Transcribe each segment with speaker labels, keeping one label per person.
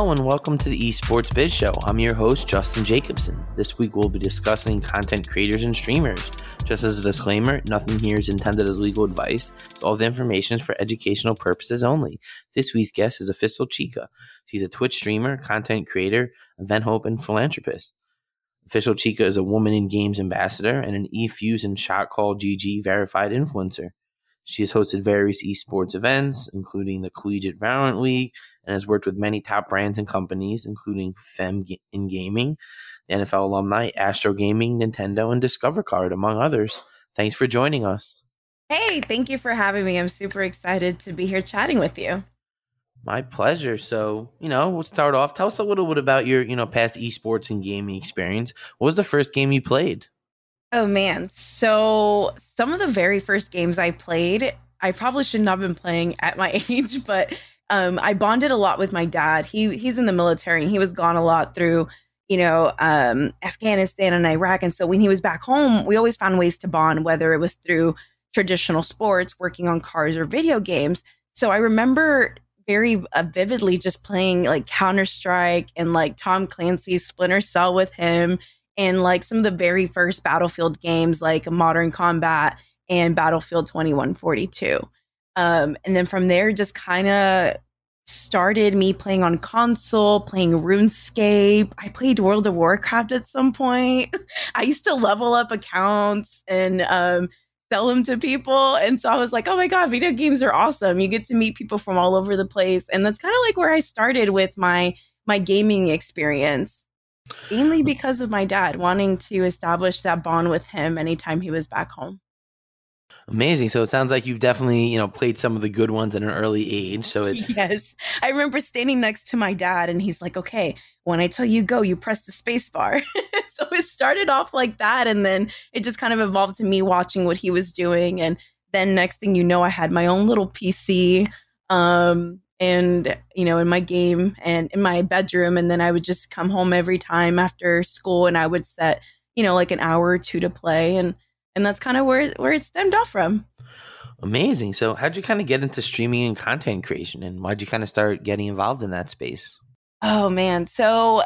Speaker 1: Hello and welcome to the Esports Biz Show. I'm your host, Justin Jacobson. This week we'll be discussing content creators and streamers. Just as a disclaimer, nothing here is intended as legal advice. All the information is for educational purposes only. This week's guest is OfficialChiKa. She's a Twitch streamer, content creator, event hope, and philanthropist. OfficialChiKa is a woman in games ambassador and an eFuse and Shot Call GG verified influencer. She has hosted various esports events, including the Collegiate Valorant League, and has worked with many top brands and companies, including Fem in Gaming, the NFL alumni, Astro Gaming, Nintendo, and Discover Card, among others. Thanks for joining us.
Speaker 2: Hey, thank you for having me. I'm super excited to be here chatting with you.
Speaker 1: My pleasure. So, you know, we'll start off. Tell us a little bit about your, you know, past esports and gaming experience. What was the first game you played?
Speaker 2: Oh man. So, some of the very first games I played, I probably should not have been playing at my age, but um, I bonded a lot with my dad. He he's in the military and he was gone a lot through, you know, um, Afghanistan and Iraq. And so when he was back home, we always found ways to bond, whether it was through traditional sports, working on cars, or video games. So I remember very uh, vividly just playing like Counter Strike and like Tom Clancy's Splinter Cell with him, and like some of the very first Battlefield games like Modern Combat and Battlefield 2142. Um, and then from there, just kind of started me playing on console, playing RuneScape. I played World of Warcraft at some point. I used to level up accounts and um, sell them to people. And so I was like, oh my God, video games are awesome. You get to meet people from all over the place. And that's kind of like where I started with my my gaming experience. Mainly because of my dad wanting to establish that bond with him anytime he was back home.
Speaker 1: Amazing. So it sounds like you've definitely, you know, played some of the good ones at an early age. So
Speaker 2: it Yes. I remember standing next to my dad and he's like, "Okay, when I tell you go, you press the space bar." so it started off like that and then it just kind of evolved to me watching what he was doing and then next thing you know, I had my own little PC um and you know in my game and in my bedroom and then I would just come home every time after school and I would set, you know, like an hour or two to play and and that's kind of where where it stemmed off from.
Speaker 1: Amazing. So, how'd you kind of get into streaming and content creation, and why'd you kind of start getting involved in that space?
Speaker 2: Oh man, so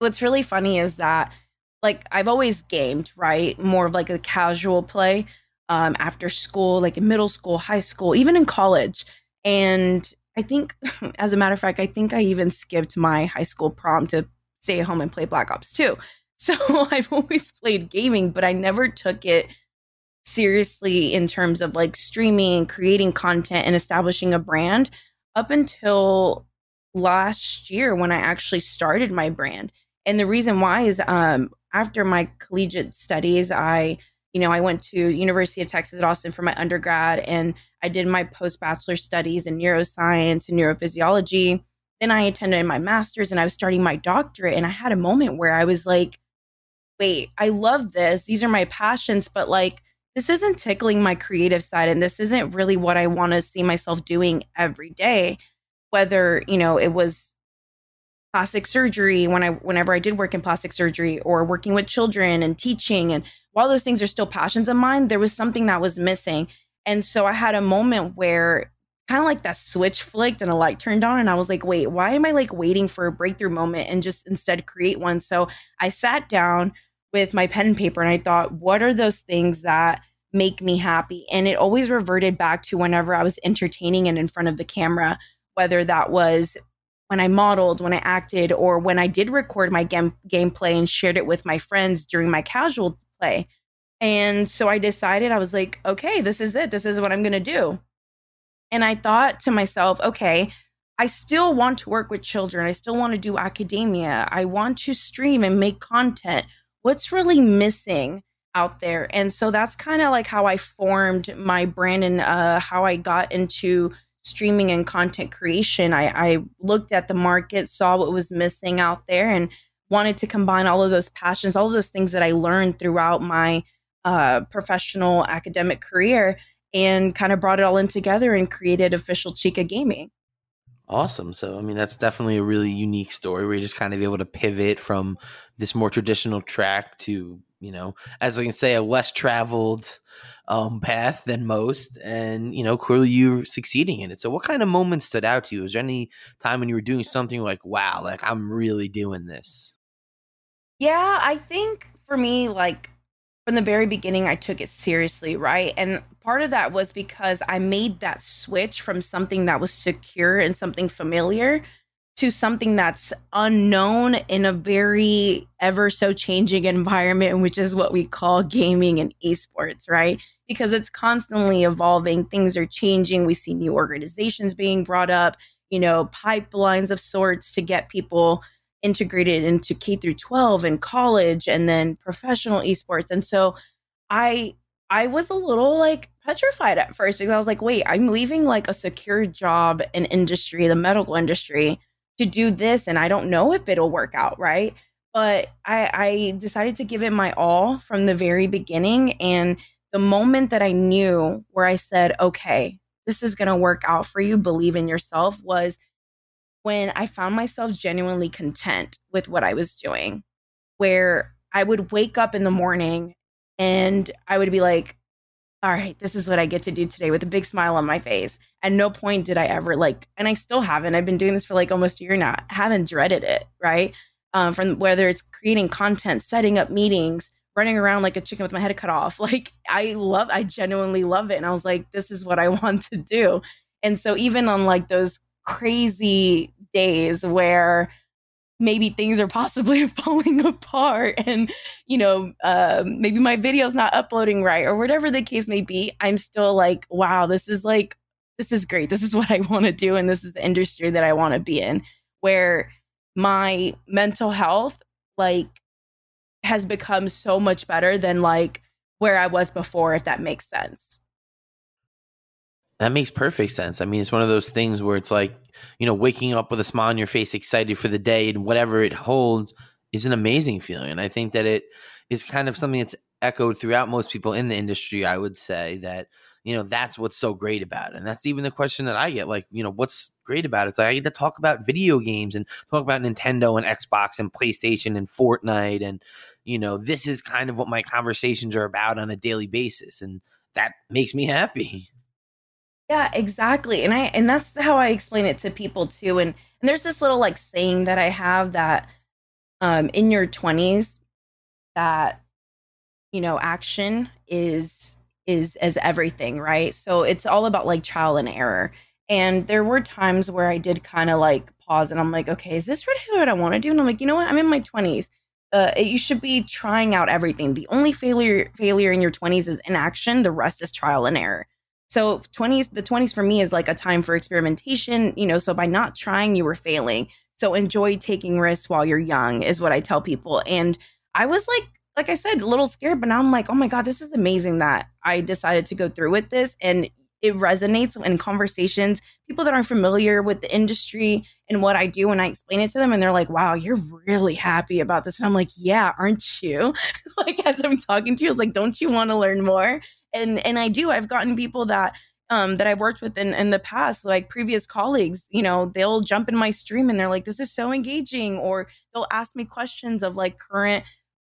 Speaker 2: what's really funny is that like I've always gamed, right? More of like a casual play um, after school, like in middle school, high school, even in college. And I think, as a matter of fact, I think I even skipped my high school prom to stay at home and play Black Ops 2. So I've always played gaming, but I never took it seriously in terms of like streaming, and creating content, and establishing a brand up until last year when I actually started my brand. And the reason why is um, after my collegiate studies, I you know, I went to University of Texas at Austin for my undergrad and I did my post bachelor studies in neuroscience and neurophysiology. Then I attended my master's and I was starting my doctorate and I had a moment where I was like, wait, I love this. These are my passions, but like, this isn't tickling my creative side and this isn't really what I want to see myself doing every day. Whether, you know, it was plastic surgery when I whenever I did work in plastic surgery or working with children and teaching and while those things are still passions of mine, there was something that was missing. And so I had a moment where kind of like that switch flicked and a light turned on and I was like, "Wait, why am I like waiting for a breakthrough moment and just instead create one?" So I sat down with my pen and paper and I thought, what are those things that make me happy? And it always reverted back to whenever I was entertaining and in front of the camera, whether that was when I modeled, when I acted, or when I did record my game gameplay and shared it with my friends during my casual play. And so I decided I was like, okay, this is it. This is what I'm going to do. And I thought to myself, okay, I still want to work with children. I still want to do academia. I want to stream and make content what's really missing out there and so that's kind of like how i formed my brand and uh, how i got into streaming and content creation I, I looked at the market saw what was missing out there and wanted to combine all of those passions all of those things that i learned throughout my uh, professional academic career and kind of brought it all in together and created OfficialChiKa gaming
Speaker 1: Awesome. So, I mean, that's definitely a really unique story where you're just kind of able to pivot from this more traditional track to, you you know, as I can say, a less traveled um, path than most, and you know, clearly you're succeeding in it. So, what kind of moments stood out to you? Was there any time when you were doing something like, "Wow, like I'm really doing this"?
Speaker 2: Yeah, I think for me, like from the very beginning, I took it seriously, right? And part of that was because I made that switch from something that was secure and something familiar to something that's unknown in a very ever so changing environment, which is what we call gaming and esports, right? Because it's constantly evolving, things are changing. We see new organizations being brought up, you know, pipelines of sorts to get people integrated into K through 12 and college and then professional esports. And so I I was a little like petrified at first because I was like, wait, I'm leaving like a secure job in industry, the medical industry to do this and I don't know if it'll work out, right? But I, I decided to give it my all from the very beginning. And the moment that I knew where I said, okay, this is going to work out for you, believe in yourself, was when I found myself genuinely content with what I was doing, where I would wake up in the morning and I would be like, all right, this is what I get to do today with a big smile on my face. At no point did I ever like, and I still haven't. I've been doing this for like almost a year now. haven't dreaded it, right? Um, from whether it's creating content, setting up meetings, running around like a chicken with my head cut off. Like I love, I genuinely love it. And I was like, this is what I want to do. And so even on like those crazy days where maybe things are possibly falling apart and you know uh, maybe my video's not uploading right or whatever the case may be i'm still like wow this is like this is great. This is what i want to do and this is the industry that i want to be in. Where my mental health like has become so much better than like where i was before if that makes sense.
Speaker 1: That makes perfect sense. I mean it's one of those things where it's like you know, waking up with a smile on your face, excited for the day and whatever it holds is an amazing feeling. And I think that it is kind of something that's echoed throughout most people in the industry. I would say that, you know, that's what's so great about it. And that's even the question that I get like, you know, what's great about it? It's like I get to talk about video games and talk about Nintendo and Xbox and PlayStation and Fortnite. And, you know, this is kind of what my conversations are about on a daily basis. And that makes me happy.
Speaker 2: Yeah, exactly. And I and that's how I explain it to people too. And and there's this little like saying that I have that um in your 20s that you know, action is is as everything, right? So it's all about like trial and error. And there were times where I did kind of like pause and I'm like, okay, is this really what I want to do? And I'm like, you know what? I'm in my 20s. Uh, you should be trying out everything. The only failure failure in your 20s is inaction. The rest is trial and error. So 20s, the 20s for me is like a time for experimentation, you know, so by not trying, you were failing. So enjoy taking risks while you're young is what I tell people. And I was like, like I said, a little scared, but now I'm like, oh my God, this is amazing that I decided to go through with this. And it resonates in conversations. People that aren't familiar with the industry and what I do, when I explain it to them, and they're like, wow, you're really happy about this. And I'm like, yeah, aren't you? like, as I'm talking to you, I was like, don't you want to learn more? And and I do. I've gotten people that um, that I've worked with in, in the past, like previous colleagues, you know, they'll jump in my stream and they're like, this is so engaging. Or they'll ask me questions of like current,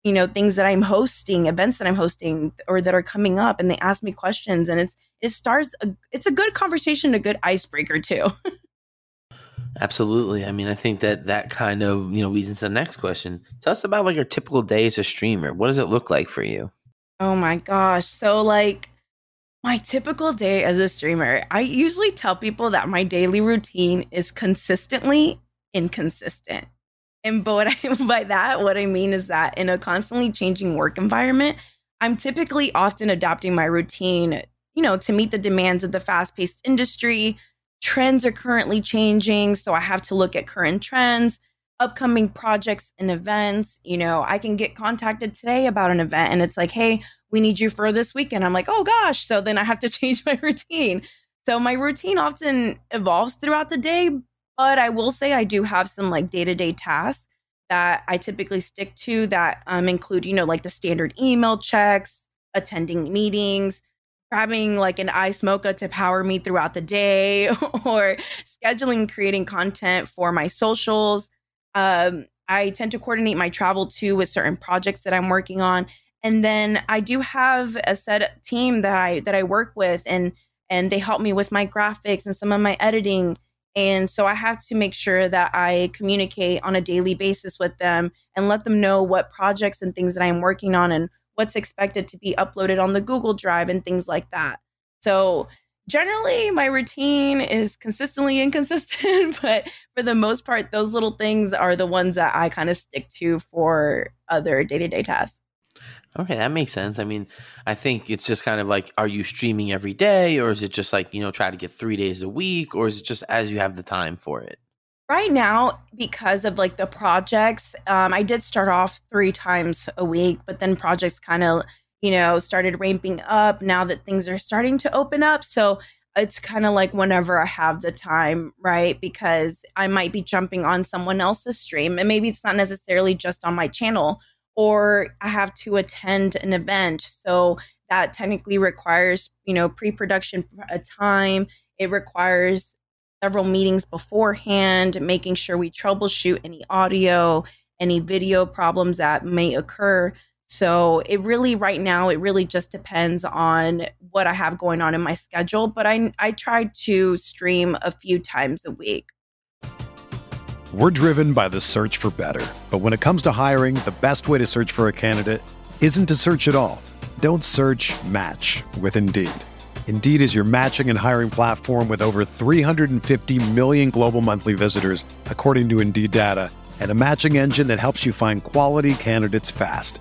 Speaker 2: you know, things that I'm hosting, events that I'm hosting or that are coming up. And they ask me questions and it's, it starts, a, it's a good conversation, a good icebreaker too.
Speaker 1: Absolutely. I mean, I think that that kind of, you know, leads into the next question. Tell us about like your typical day as a streamer. What does it look like for you?
Speaker 2: Oh my gosh. So, like, my typical day as a streamer, I usually tell people that my daily routine is consistently inconsistent. And but what I, by that, what I mean is that in a constantly changing work environment, I'm typically often adapting my routine, you know, to meet the demands of the fast paced industry. Trends are currently changing. So I have to look at current trends, upcoming projects and events. You know, I can get contacted today about an event and it's like, hey, we need you for this weekend. I'm like, oh gosh. So then I have to change my routine. So my routine often evolves throughout the day, but I will say I do have some like day to day tasks that I typically stick to that um, include, you know, like the standard email checks, attending meetings, grabbing like an ice mocha to power me throughout the day, or scheduling, creating content for my socials, um, I tend to coordinate my travel too with certain projects that I'm working on. And then I do have a set team that I that I work with and and they help me with my graphics and some of my editing. And so I have to make sure that I communicate on a daily basis with them and let them know what projects and things that I'm working on and what's expected to be uploaded on the Google Drive and things like that. So generally my routine is consistently inconsistent, but for the most part, those little things are the ones that I kind of stick to for other day to day tasks.
Speaker 1: Okay, that makes sense. I mean, I think it's just kind of like, are you streaming every day, or is it just like you know try to get three days a week, or is it just as you have the time for it?
Speaker 2: Right now, because of like the projects, um, I did start off three times a week, but then projects kind of you know started ramping up now that things are starting to open up. So it's kind of like whenever I have the time, right? Because I might be jumping on someone else's stream, and maybe it's not necessarily just on my channel or I have to attend an event. So that technically requires, you know, pre-production uh, time. It requires several meetings beforehand, making sure we troubleshoot any audio, any video problems that may occur. So it really right now it really just depends on what I have going on in my schedule, but I I try to stream a few times a week.
Speaker 3: We're driven by the search for better. But when it comes to hiring, the best way to search for a candidate isn't to search at all. Don't search match with Indeed. Indeed is your matching and hiring platform with over 350 million global monthly visitors, according to Indeed data, and a matching engine that helps you find quality candidates fast.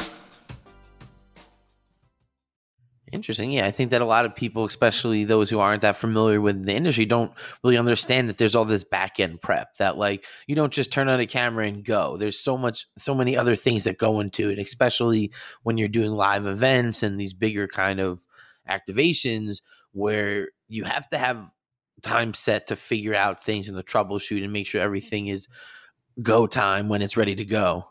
Speaker 1: Interesting. Yeah, I think that a lot of people, especially those who aren't that familiar with the industry, don't really understand that there's all this back end prep. That like you don't just turn on a camera and go. There's so much, so many other things that go into it, especially when you're doing live events and these bigger kind of activations where you have to have time set to figure out things and the troubleshoot and make sure everything is go time when it's ready to go.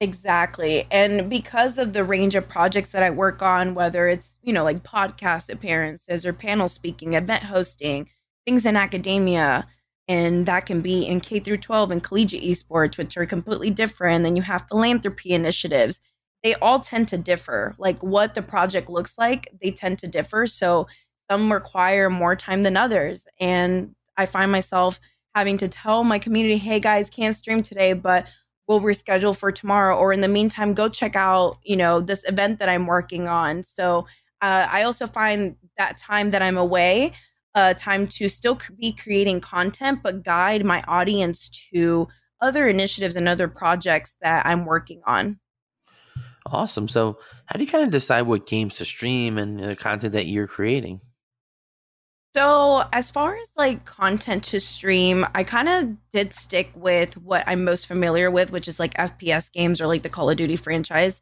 Speaker 2: Exactly. And because of the range of projects that I work on, whether it's, you know, like podcast appearances or panel speaking, event hosting, things in academia, and that can be in K through 12 and collegiate esports, which are completely different. then you have philanthropy initiatives. They all tend to differ. Like what the project looks like, they tend to differ. So some require more time than others. And I find myself having to tell my community, hey guys, can't stream today, but we'll reschedule for tomorrow or in the meantime go check out you know this event that i'm working on. So uh, i also find that time that i'm away uh, time to still be creating content but guide my audience to other initiatives and other projects that i'm working on.
Speaker 1: Awesome. So how do you kind of decide what games to stream and the content that you're creating
Speaker 2: so, as far as like content to stream, I kind of did stick with what I'm most familiar with, which is like FPS games or like the Call of Duty franchise.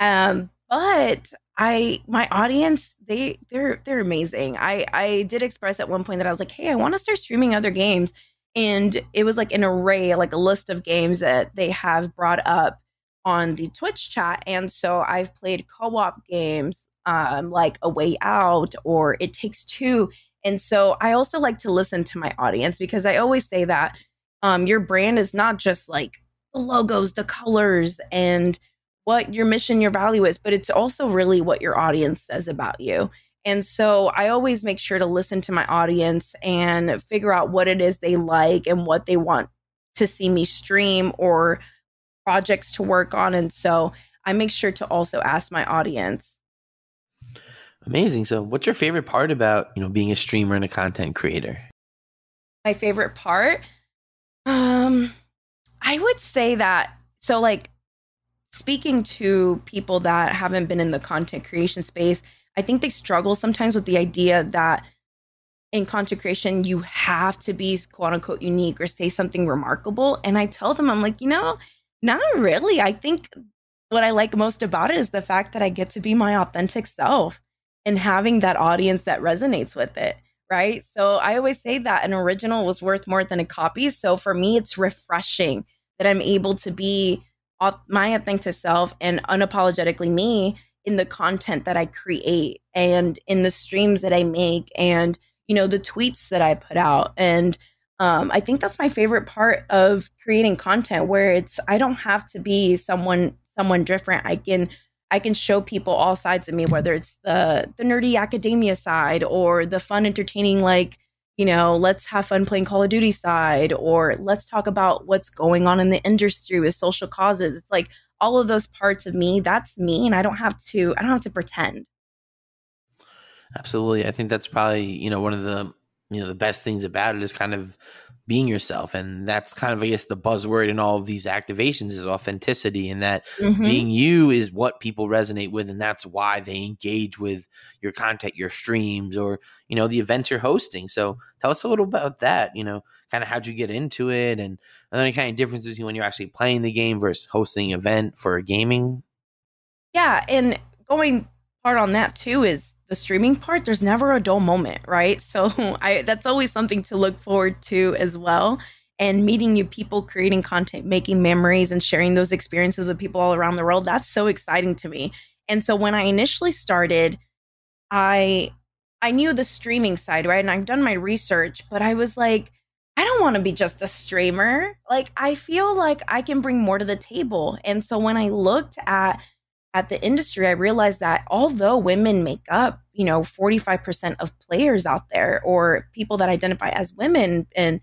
Speaker 2: Um, but I my audience, they they're they're amazing. I I did express at one point that I was like, "Hey, I want to start streaming other games." And it was like an array, like a list of games that they have brought up on the Twitch chat. And so I've played co-op games um like A Way Out or It Takes Two and so I also like to listen to my audience because I always say that um, your brand is not just like the logos, the colors, and what your mission, your value is, but it's also really what your audience says about you. And so I always make sure to listen to my audience and figure out what it is they like and what they want to see me stream or projects to work on. And so I make sure to also ask my audience
Speaker 1: Amazing. So, what's your favorite part about you know being a streamer and a content creator?
Speaker 2: My favorite part, um, I would say that so like speaking to people that haven't been in the content creation space, I think they struggle sometimes with the idea that in content creation, you have to be quote unquote unique or say something remarkable. And I tell them, I'm like, you know, not really. I think what I like most about it is the fact that I get to be my authentic self and having that audience that resonates with it. Right. So I always say that an original was worth more than a copy. So for me, it's refreshing that I'm able to be my authentic self and unapologetically me in the content that I create and in the streams that I make and you know the tweets that I put out and um, I think that's my favorite part of creating content where it's I don't have to be someone someone different. I can I can show people all sides of me, whether it's the the nerdy academia side or the fun, entertaining, like you know, let's have fun playing Call of Duty side, or let's talk about what's going on in the industry with social causes. It's like all of those parts of me. That's me, and I don't have to. I don't have to pretend.
Speaker 1: Absolutely, I think that's probably you know one of the you know the best things about it is kind of being yourself. And that's kind of i guess the buzzword in all of these activations is authenticity and that mm-hmm. being you is what people resonate with and that's why they engage with your content your streams or you know the events you're hosting. So tell us a little about that you know kind of how'd you get into it and any kind of differences between when you're actually playing the game versus hosting an event for gaming?
Speaker 2: Yeah and going part on that too is the streaming part, there's never a dull moment, right? So I that's always something to look forward to as well. And meeting new people, creating content, making memories, and sharing those experiences with people all around the world. That's so exciting to me. And so when I initially started, I I knew the streaming side, right? And I've done my research, but I was like, I don't want to be just a streamer. Like I feel like I can bring more to the table. And so when I looked at at the industry, I realized that although women make up, you know, 45% of players out there or people that identify as women and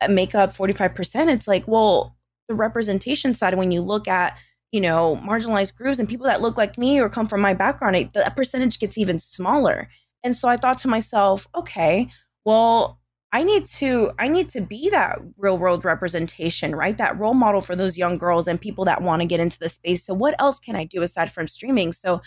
Speaker 2: uh, make up 45%, it's like, well, the representation side, when you look at, you know, marginalized groups and people that look like me or come from my background, it, that percentage gets even smaller. And so I thought to myself, okay, well, I need to I need to be that real world representation, right? That role model for those young girls and people that want to get into the space. So what else can I do aside from streaming? So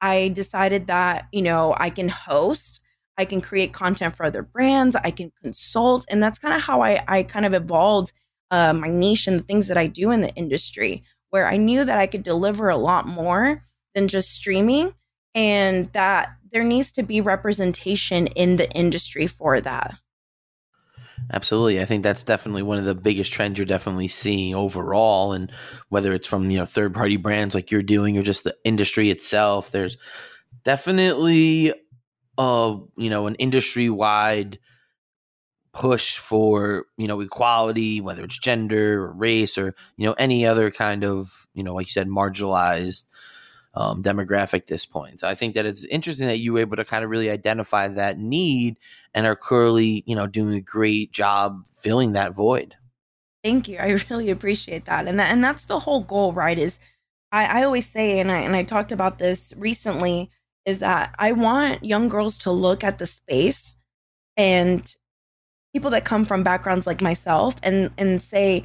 Speaker 2: I decided that, you know, I can host, I can create content for other brands, I can consult, and that's kind of how I I kind of evolved uh, my niche and the things that I do in the industry, where I knew that I could deliver a lot more than just streaming, and that there needs to be representation in the industry for that.
Speaker 1: Absolutely. I think that's definitely one of the biggest trends you're definitely seeing overall. And whether it's from, you know, third party brands like you're doing or just the industry itself, there's definitely a, you know, an industry wide push for, you know, equality, whether it's gender or race or, you know, any other kind of, you know, like you said, marginalized um, demographic this point. So I think that it's interesting that you were able to kind of really identify that need and are clearly, you know, doing a great job filling that void.
Speaker 2: Thank you. I really appreciate that. And that and that's the whole goal, right? Is I, I always say, and I and I talked about this recently, is that I want young girls to look at the space and people that come from backgrounds like myself and and say,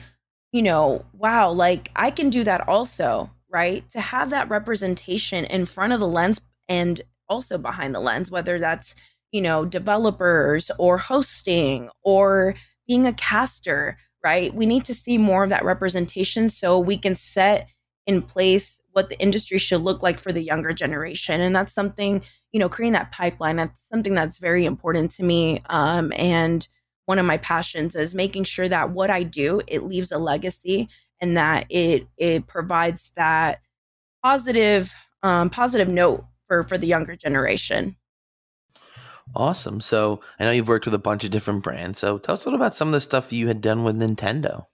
Speaker 2: you know, wow, like I can do that also right? To have that representation in front of the lens and also behind the lens, whether that's, you know, developers or hosting or being a caster, right? We need to see more of that representation so we can set in place what the industry should look like for the younger generation. And that's something, you know, creating that pipeline, that's something that's very important to me. Um, and one of my passions is making sure that what I do, it leaves a legacy and that it it provides that positive um, positive note for for the younger generation.
Speaker 1: Awesome. So I know you've worked with a bunch of different brands. So tell us a little about some of the stuff you had done with Nintendo.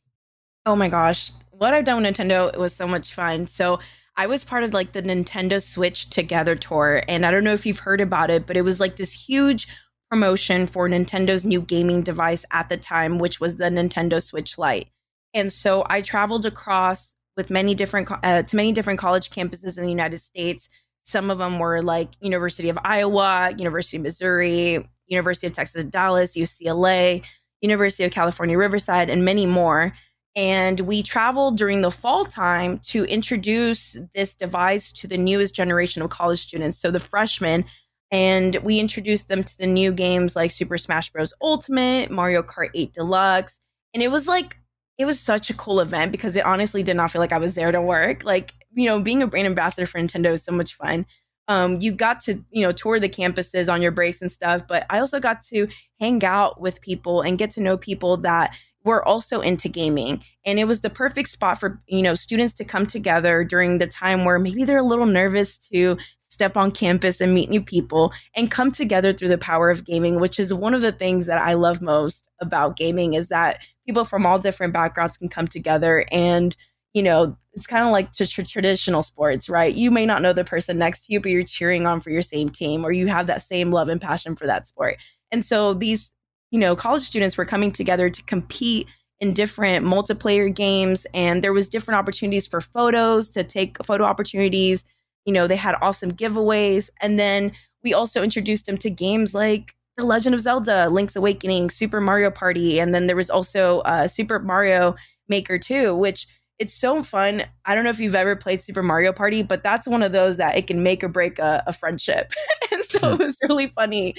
Speaker 2: Oh my gosh, what I've done with Nintendo it was so much fun. So I was part of like the Nintendo Switch Together tour, and I don't know if you've heard about it, but it was like this huge promotion for Nintendo's new gaming device at the time, which was the Nintendo Switch Lite. And so I traveled across with many different uh, to many different college campuses in the United States. Some of them were like University of Iowa, University of Missouri, University of Texas Dallas, UCLA, University of California Riverside, and many more. And we traveled during the fall time to introduce this device to the newest generation of college students, so the freshmen. And we introduced them to the new games like Super Smash Bros. Ultimate, Mario Kart 8 Deluxe. And it was like, it was such a cool event because it honestly did not feel like I was there to work. Like, you know, being a brand ambassador for Nintendo is so much fun. Um, you got to, you know, tour the campuses on your breaks and stuff, but I also got to hang out with people and get to know people that were also into gaming and it was the perfect spot for you know students to come together during the time where maybe they're a little nervous to step on campus and meet new people and come together through the power of gaming which is one of the things that i love most about gaming is that people from all different backgrounds can come together and you know it's kind of like to tr- traditional sports right you may not know the person next to you but you're cheering on for your same team or you have that same love and passion for that sport and so these you know, college students were coming together to compete in different multiplayer games and there was different opportunities for photos to take photo opportunities. You know, they had awesome giveaways and then we also introduced them to games like The Legend of Zelda, Link's Awakening, Super Mario Party, and then there was also uh, Super Mario Maker 2, which it's so fun. I don't know if you've ever played Super Mario Party, but that's one of those that it can make or break a, a friendship. and so it was really funny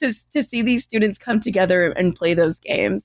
Speaker 2: to to see these students come together and play those games.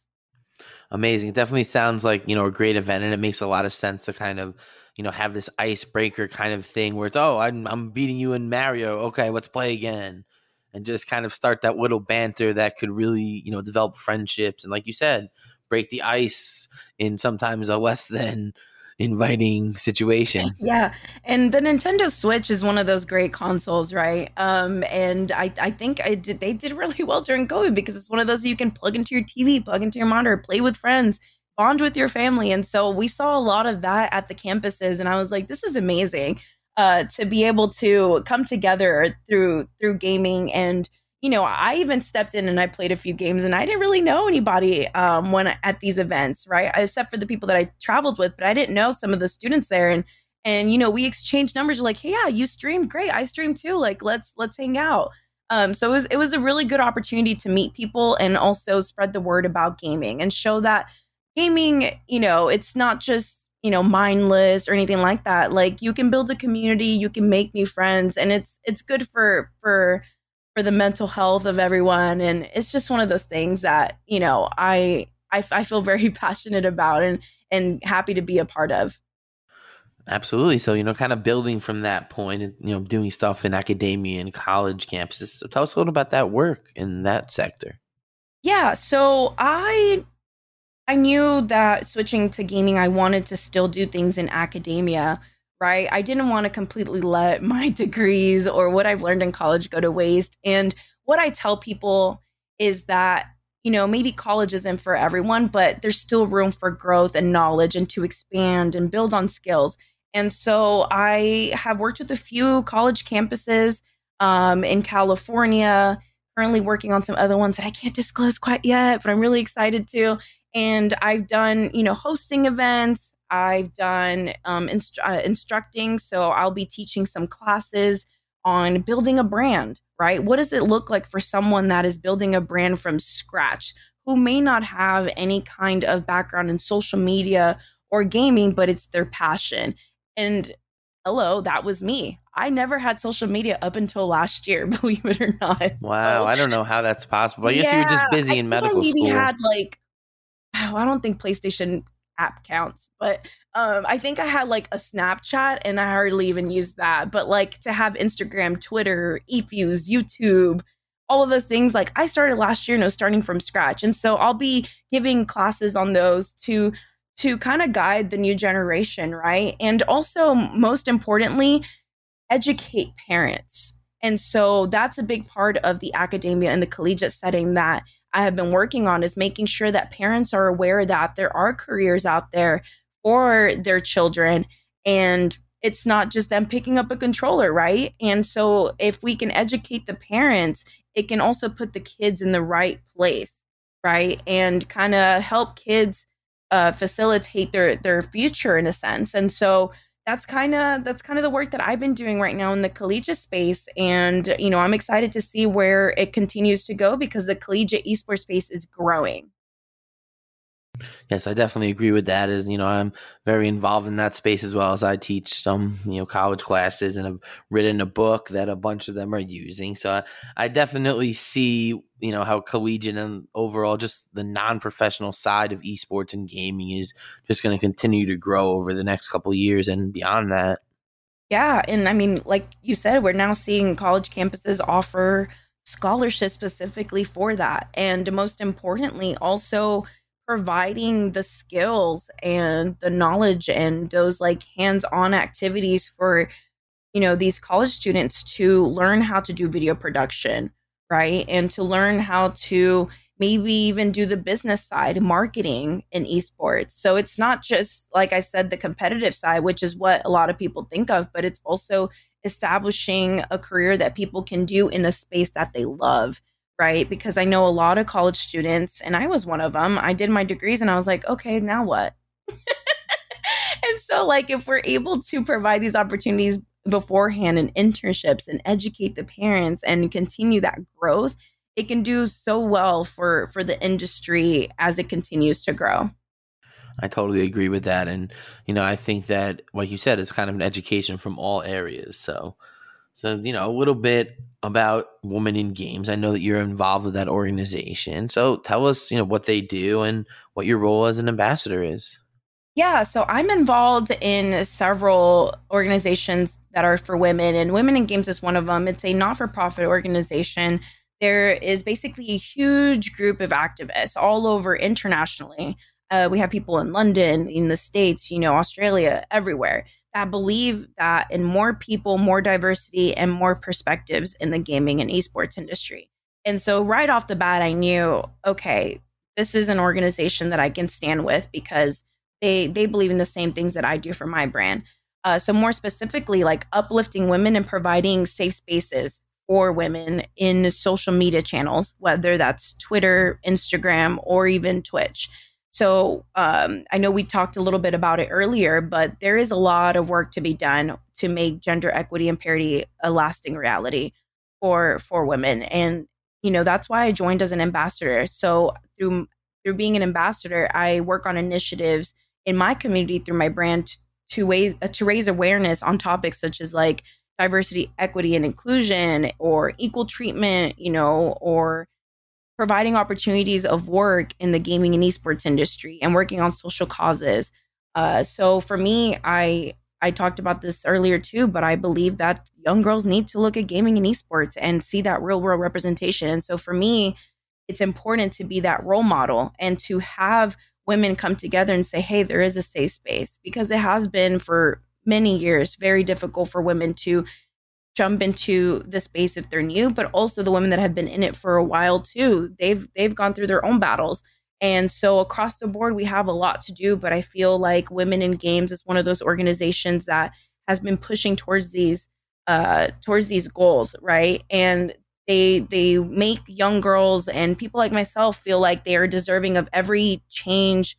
Speaker 1: Amazing. It definitely sounds like, you know, a great event and it makes a lot of sense to kind of, you know, have this icebreaker kind of thing where it's, oh, I'm I'm beating you in Mario. Okay, let's play again. And just kind of start that little banter that could really, you know, develop friendships and like you said, break the ice in sometimes a less than inviting situation.
Speaker 2: Yeah. And the Nintendo Switch is one of those great consoles, right? Um, and I, I think I did, they did really well during COVID because it's one of those you can plug into your TV, plug into your monitor, play with friends, bond with your family. And so we saw a lot of that at the campuses. And I was like, this is amazing uh, to be able to come together through through gaming and you know, I even stepped in and I played a few games and I didn't really know anybody um, when at these events, right? Except for the people that I traveled with, but I didn't know some of the students there. And and you know, we exchanged numbers. Like, hey, yeah, you streamed, great. I streamed too. Like, let's let's hang out. Um, so it was it was a really good opportunity to meet people and also spread the word about gaming and show that gaming, you know, it's not just you know mindless or anything like that. Like you can build a community, you can make new friends, and it's it's good for for for the mental health of everyone. And it's just one of those things that you know I, I i, feel very passionate about and and happy to be a part of.
Speaker 1: Absolutely. So you know kind of building from that point and you know doing stuff in academia and college campuses so tell us a little about that work in that sector.
Speaker 2: Yeah. So i i knew that switching to gaming i wanted to still do things in academia right? I didn't want to completely let my degrees or what I've learned in college go to waste. And what I tell people is that, you know, maybe college isn't for everyone, but there's still room for growth and knowledge and to expand and build on skills. And so I have worked with a few college campuses um, in California, currently working on some other ones that I can't disclose quite yet, but I'm really excited to. And I've done, you know, hosting events, I've done um, inst- uh, instructing. So I'll be teaching some classes on building a brand, right? What does it look like for someone that is building a brand from scratch who may not have any kind of background in social media or gaming, but it's their passion? And hello, that was me. I never had social media up until last year, believe it or not.
Speaker 1: Wow, so, I don't know how that's possible. I guess yeah, you were just busy in medical I maybe school.
Speaker 2: had like, oh, I don't think PlayStation app counts, but um, I think I had like a Snapchat and I hardly even used that. But like to have Instagram, Twitter, eFuse, YouTube, all of those things, like I started last year and was starting from scratch. And so I'll be giving classes on those to to kind of guide the new generation, right? And also, most importantly, educate parents. And so that's a big part of the academia and the collegiate setting that I have been working on is making sure that parents are aware that there are careers out there for their children and it's not just them picking up a controller, right? And so if we can educate the parents, it can also put the kids in the right place, right? And kind of help kids uh, facilitate their their future in a sense. And so that's kind of that's kind of the work that I've been doing right now in the collegiate space and you know I'm excited to see where it continues to go because the collegiate esports space is growing.
Speaker 1: Yes, I definitely agree with that. As you know, I'm very involved in that space as well as I teach some you know college classes and I've written a book that a bunch of them are using. So I, I definitely see you know how collegiate and overall just the non-professional side of esports and gaming is just going to continue to grow over the next couple years and beyond that.
Speaker 2: Yeah, and I mean, like you said, we're now seeing college campuses offer scholarships specifically for that, and most importantly, also providing the skills and the knowledge and those like hands-on activities for you know these college students to learn how to do video production right? And to learn how to maybe even do the business side marketing in esports. So it's not just like i said the competitive side which is what a lot of people think of but it's also establishing a career that people can do in the space that they love right? Because I know a lot of college students, and I was one of them. I did my degrees and I was like, okay, now what? and so, like, if we're able to provide these opportunities beforehand and internships and educate the parents and continue that growth, it can do so well for for the industry as it continues to grow.
Speaker 1: I totally agree with that. And, you know, I think that, like you said, it's kind of an education from all areas. So, so, you know, a little bit about Women in Games. I know that you're involved with that organization. So tell us, you know, what they do and what your role as an ambassador is.
Speaker 2: Yeah, so I'm involved in several organizations that are for women, and Women in Games is one of them. It's a not for profit organization. There is basically a huge group of activists all over internationally. Uh, we have people in London, in the States, you know, Australia, everywhere that believe that in more people, more diversity, and more perspectives in the gaming and esports industry. And so, right off the bat, I knew, okay, this is an organization that I can stand with because they they believe in the same things that I do for my brand. Uh, so, more specifically, like uplifting women and providing safe spaces for women in social media channels, whether that's Twitter, Instagram, or even Twitch. So um, I know we talked a little bit about it earlier, but there is a lot of work to be done to make gender equity and parity a lasting reality for for women. And you know that's why I joined as an ambassador. So through through being an ambassador, I work on initiatives in my community through my brand to, ways to raise awareness on topics such as like diversity, equity, and inclusion, or equal treatment, you know, or providing opportunities of work in the gaming and esports industry and working on social causes. Uh, so for me, I I talked about this earlier too, but I believe that young girls need to look at gaming and esports and see that real world representation. And so for me, it's important to be that role model and to have women come together and say, hey, there is a safe space because it has been for many years very difficult for women to jump into the space if they're new, but also the women that have been in it for a while too. They've they've gone through their own battles. And so across the board we have a lot to do, but I feel like Women in Games is one of those organizations that has been pushing towards these uh towards these goals, right? And they they make young girls and people like myself feel like they are deserving of every change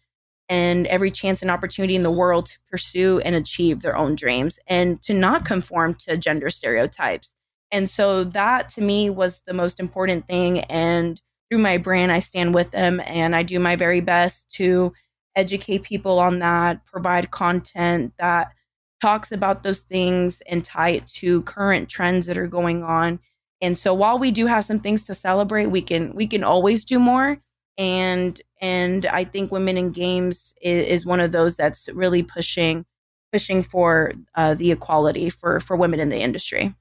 Speaker 2: and every chance and opportunity in the world to pursue and achieve their own dreams and to not conform to gender stereotypes. And so that to me was the most important thing. And through my brand, I stand with them and I do my very best to educate people on that, provide content that talks about those things and tie it to current trends that are going on. And so while we do have some things to celebrate, we can we can always do more and and I think Women in Games is, is one of those that's really pushing pushing for uh, the equality for for women in the industry.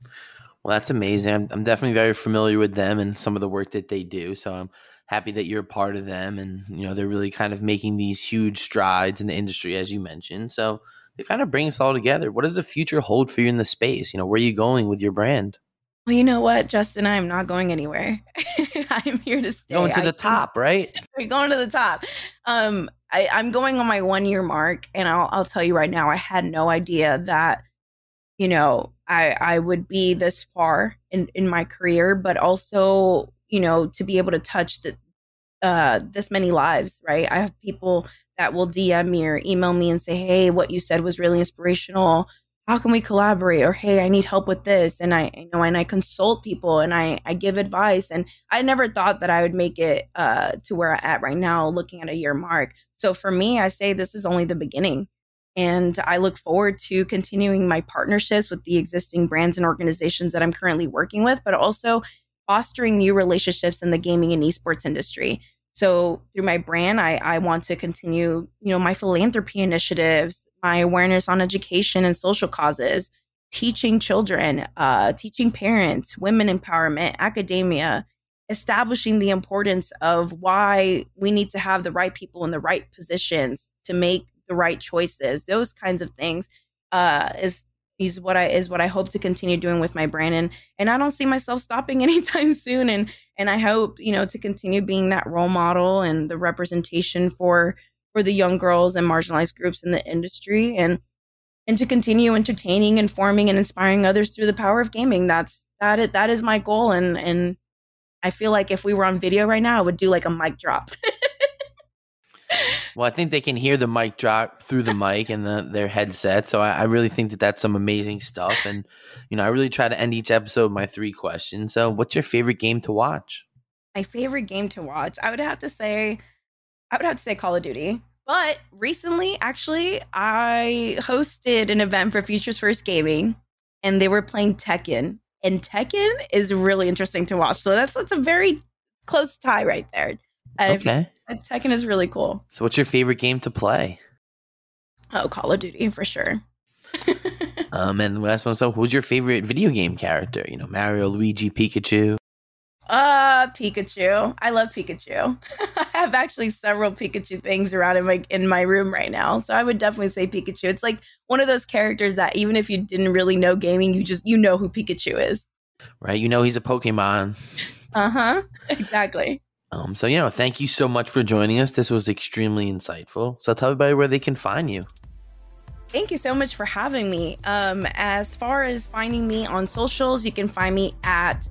Speaker 1: Well, that's amazing. I'm, I'm definitely very familiar with them and some of the work that they do. So I'm happy that you're a part of them, and you know they're really kind of making these huge strides in the industry, as you mentioned. So they kind of bring us all together. What does the future hold for you in the space? You know, where are you going with your brand?
Speaker 2: Well, you know what, Justin, I'm not going anywhere. I'm here to stay.
Speaker 1: Going to the I, top, right?
Speaker 2: We're going to the top. Um, I, I'm going on my one year mark, and I'll, I'll tell you right now, I had no idea that, you know, I I would be this far in in my career, but also, you know, to be able to touch the uh this many lives, right? I have people that will DM me or email me and say, "Hey, what you said was really inspirational." How can we collaborate? Or hey i need help with this and i you know and i consult people and i i give advice and i never thought that i would make it uh to where i'm at right now looking at a year mark. So for me i say this is only the beginning and i look forward to continuing my partnerships with the existing brands and organizations that i'm currently working with but also fostering new relationships in the gaming and esports industry. So through my brand, I, I want to continue, you know, my philanthropy initiatives, my awareness on education and social causes, teaching children, uh, teaching parents, women empowerment, academia, establishing the importance of why we need to have the right people in the right positions to make the right choices. Those kinds of things uh, is is what I is what I hope to continue doing with my brand and and I don't see myself stopping anytime soon and and I hope you know to continue being that role model and the representation for for the young girls and marginalized groups in the industry and and to continue entertaining informing and inspiring others through the power of gaming that's that is, that is my goal and and I feel like if we were on video right now I would do like a mic drop
Speaker 1: Well, I think they can hear the mic drop through the mic and the, their headset. So I, I, really think that that's some amazing stuff. And, you know, I really try to end each episode with my three questions. So, what's your favorite game to watch?
Speaker 2: My favorite game to watch, I would have to say, I would have to say Call of Duty. But recently, actually, I hosted an event for Futures First Gaming and they were playing Tekken. And Tekken is really interesting to watch. So that's that's a very close tie right there.
Speaker 1: okay.
Speaker 2: Tekken is really cool.
Speaker 1: So, what's your favorite game to play?
Speaker 2: Oh, Call of Duty for sure.
Speaker 1: um, and last one. So, who's your favorite video game character? You know, Mario, Luigi, Pikachu.
Speaker 2: Uh, Pikachu. I love Pikachu. I have actually several Pikachu things around in my in my room right now, so I would definitely say Pikachu. It's like one of those characters that even if you didn't really know gaming, you just you know who Pikachu is.
Speaker 1: Right, you know he's a Pokemon.
Speaker 2: Uh huh. Exactly.
Speaker 1: Um, so, you know, thank you so much for joining us. This was extremely insightful. So, tell everybody where they can find you.
Speaker 2: Thank you so much for having me. Um, as far as finding me on socials, you can find me at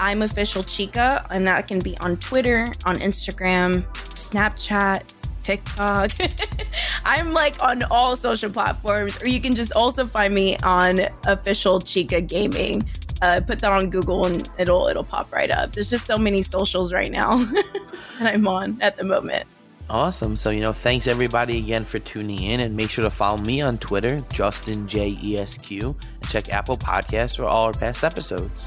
Speaker 2: I'm OfficialChiKa, and that can be on Twitter, on Instagram, Snapchat, TikTok. I'm like on all social platforms, or you can just also find me on OfficialChiKa Gaming uh, put that on Google and it'll it'll pop right up. There's just so many socials right now that I'm on at the moment.
Speaker 1: Awesome. So, you know, thanks everybody again for tuning in and make sure to follow me on Twitter, Justin J E S Q, and check Apple Podcasts for all our past episodes.